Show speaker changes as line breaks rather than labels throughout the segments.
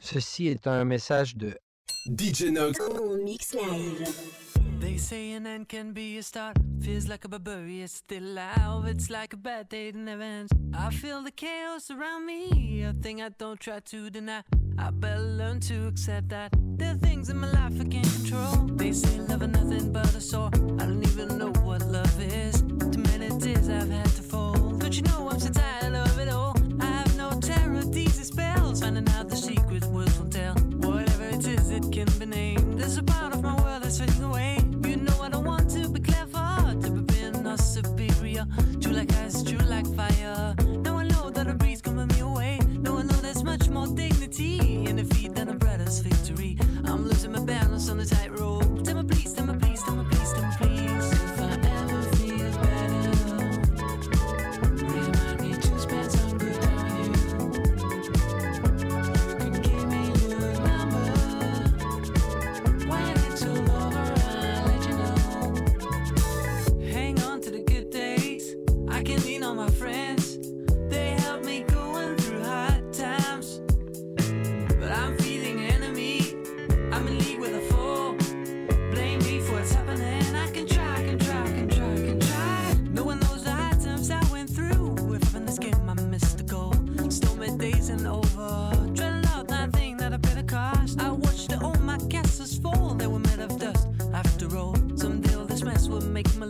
Ceci est un message de
DJ Nox.
En mix live.
They say an end can be a start. Feels like a barbarian still alive. It's like a bad day that never ends. I feel the chaos around me, a thing I don't try to deny. I better learn to accept that there are things in my life I can't control. They say love is nothing but a sore. I don't even know what love is. Too many tears I've had to fold. Don't you know I'm so tired of it all? Like fire. Now I know that a breeze me away. Now I know there's much more dignity in defeat than a brother's victory. I'm losing my balance on the tightrope.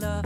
Love.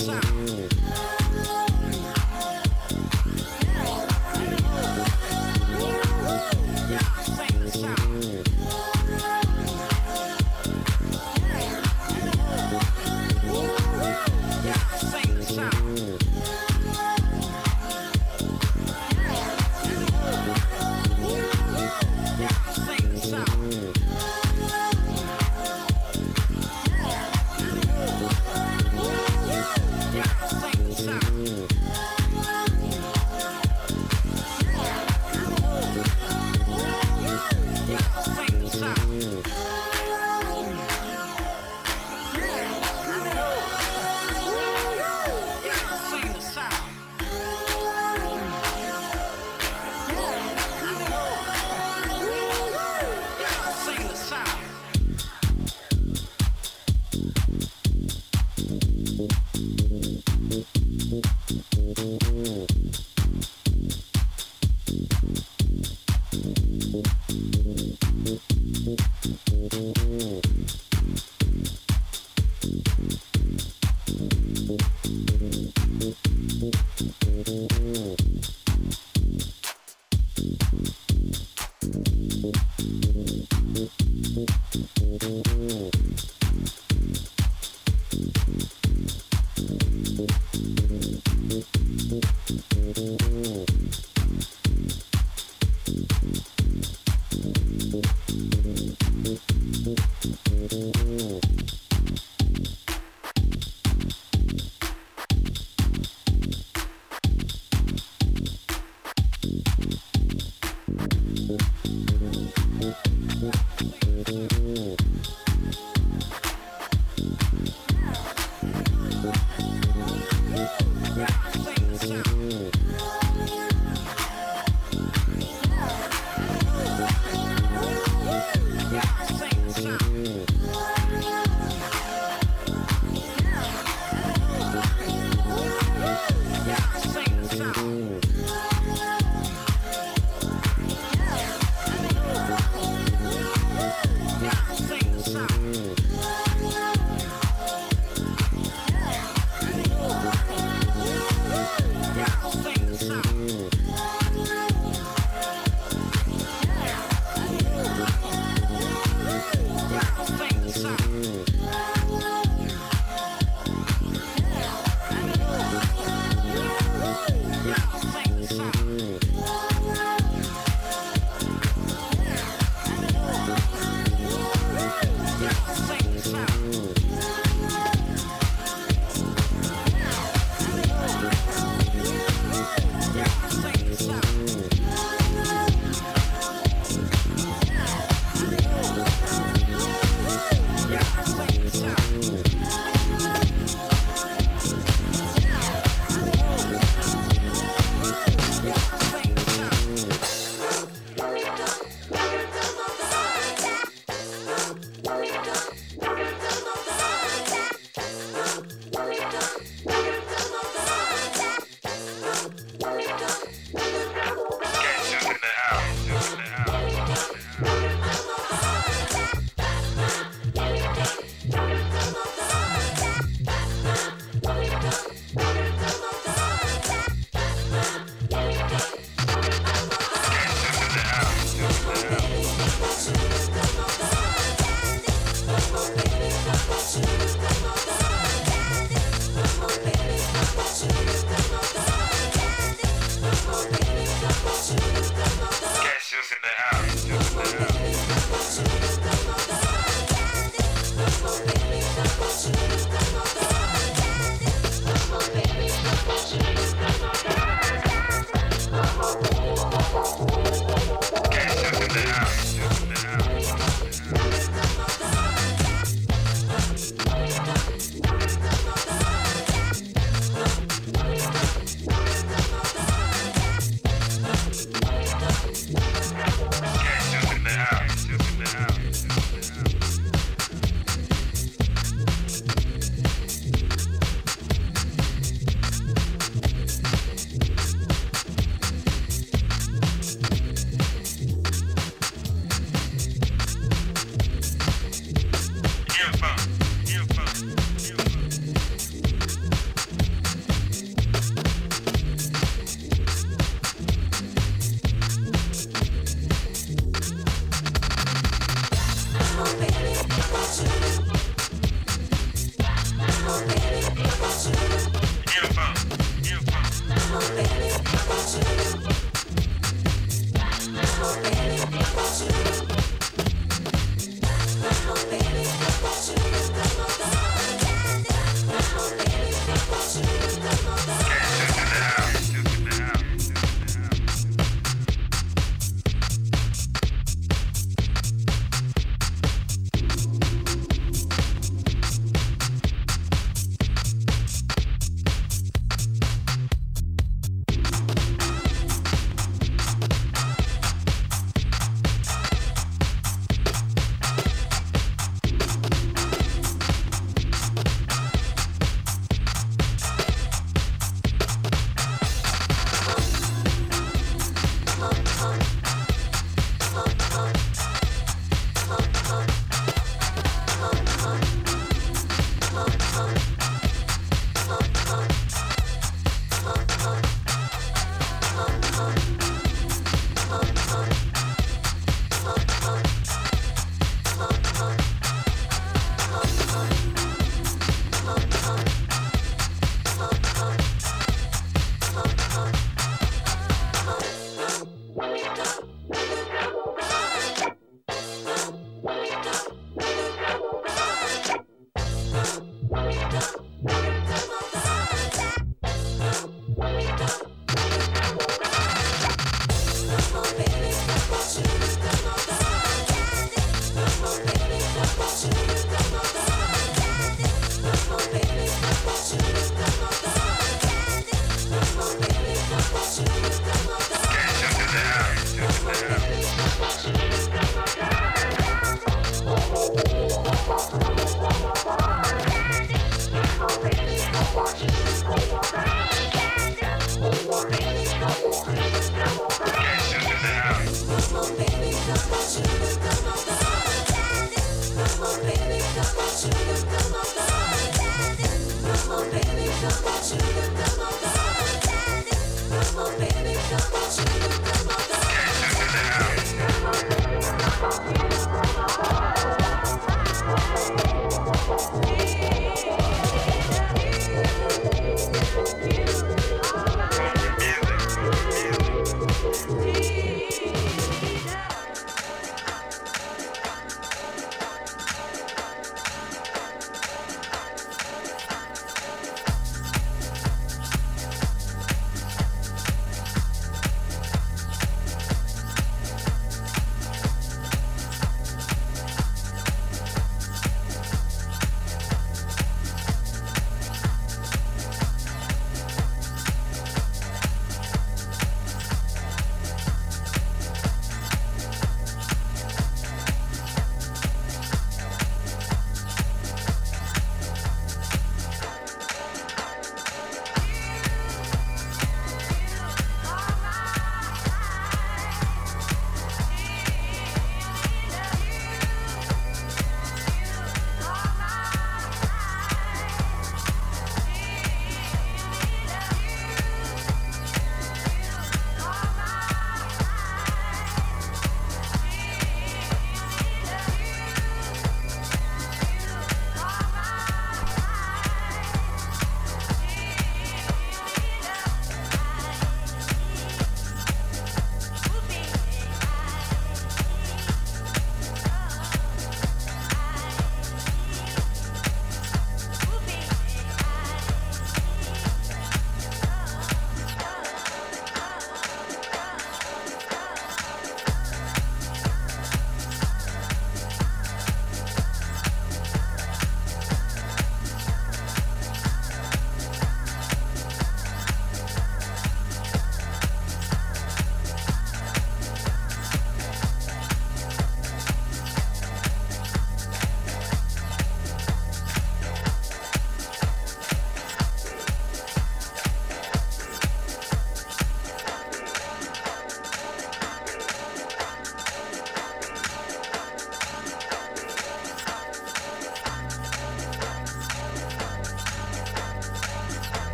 sound.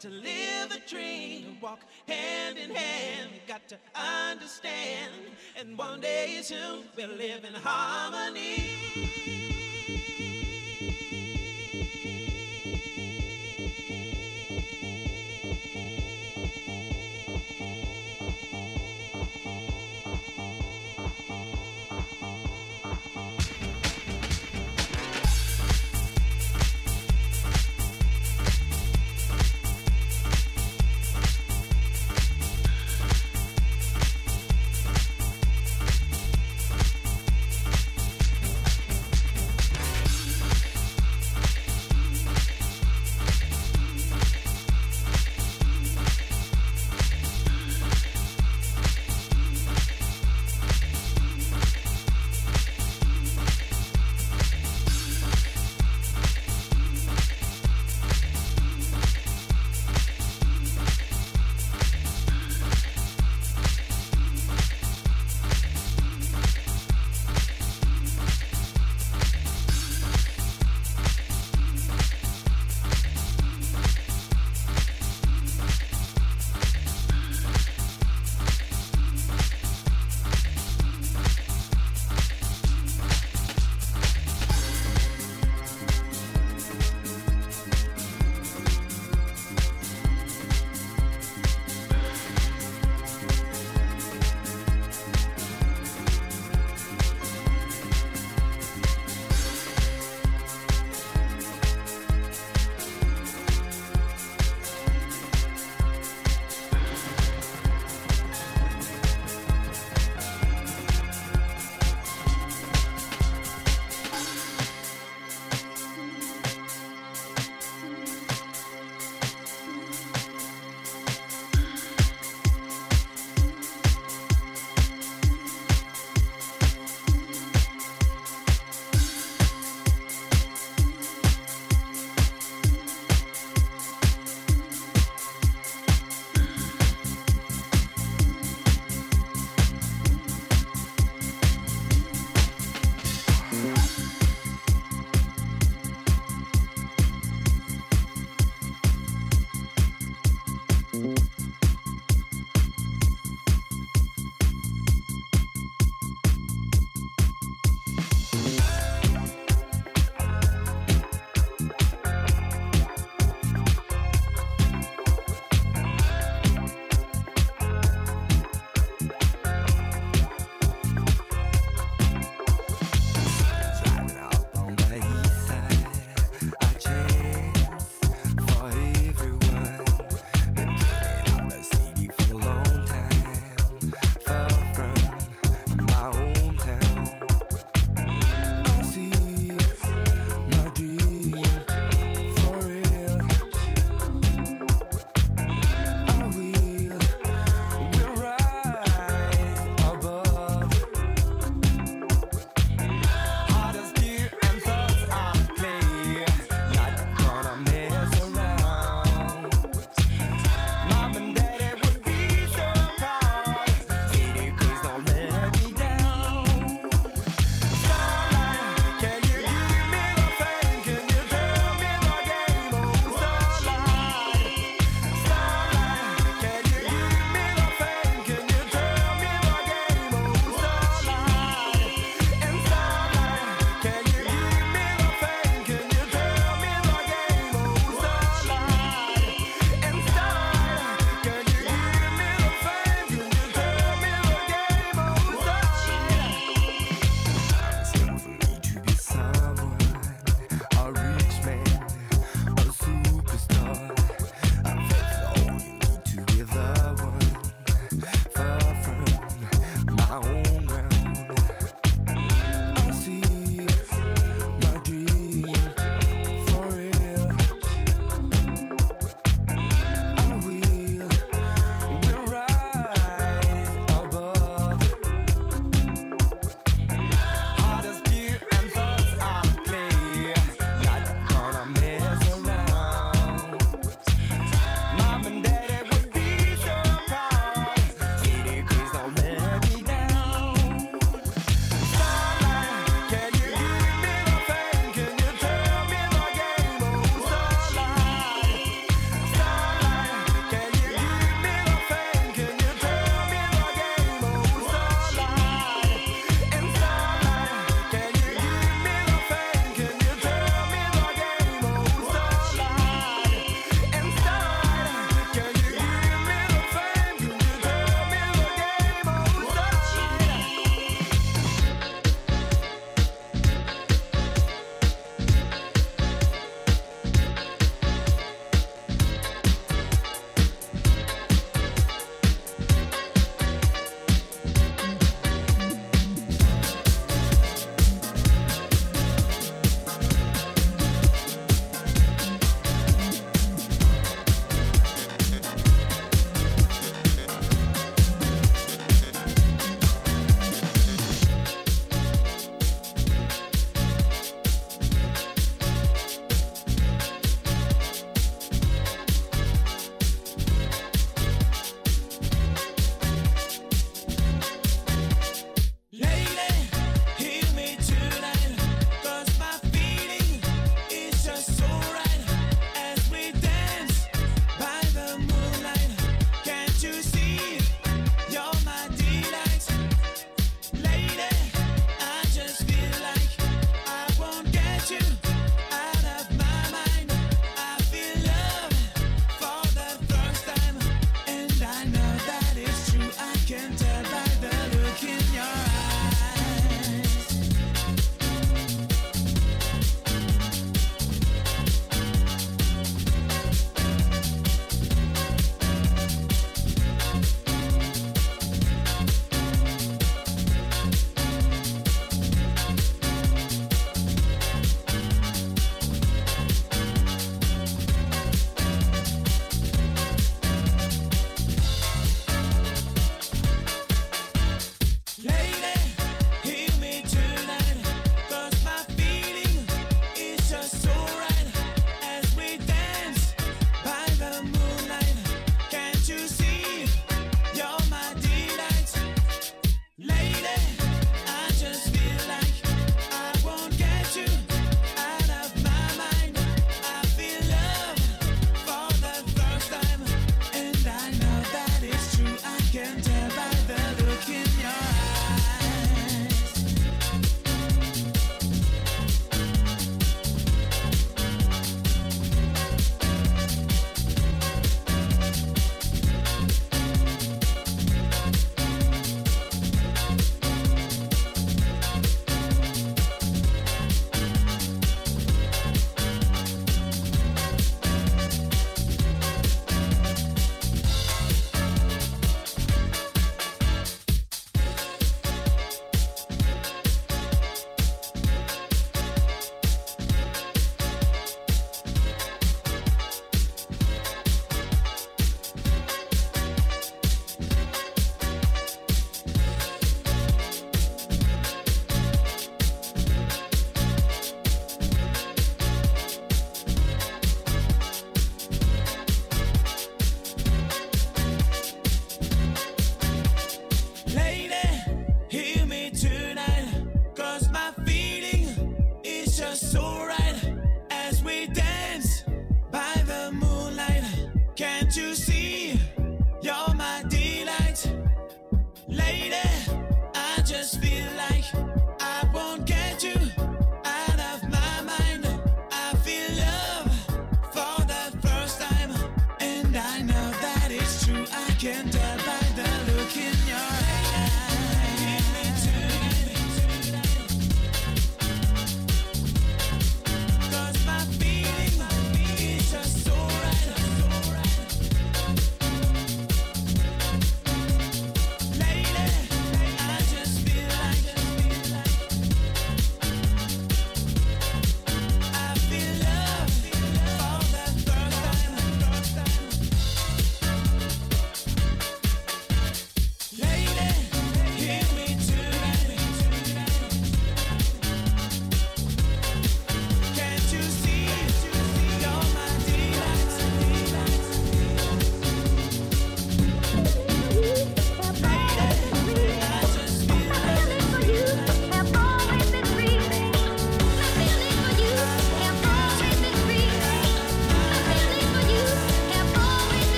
to
live a dream and walk hand in hand. You got to understand, and one day soon we'll live in harmony.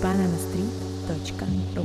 bananastreet.ru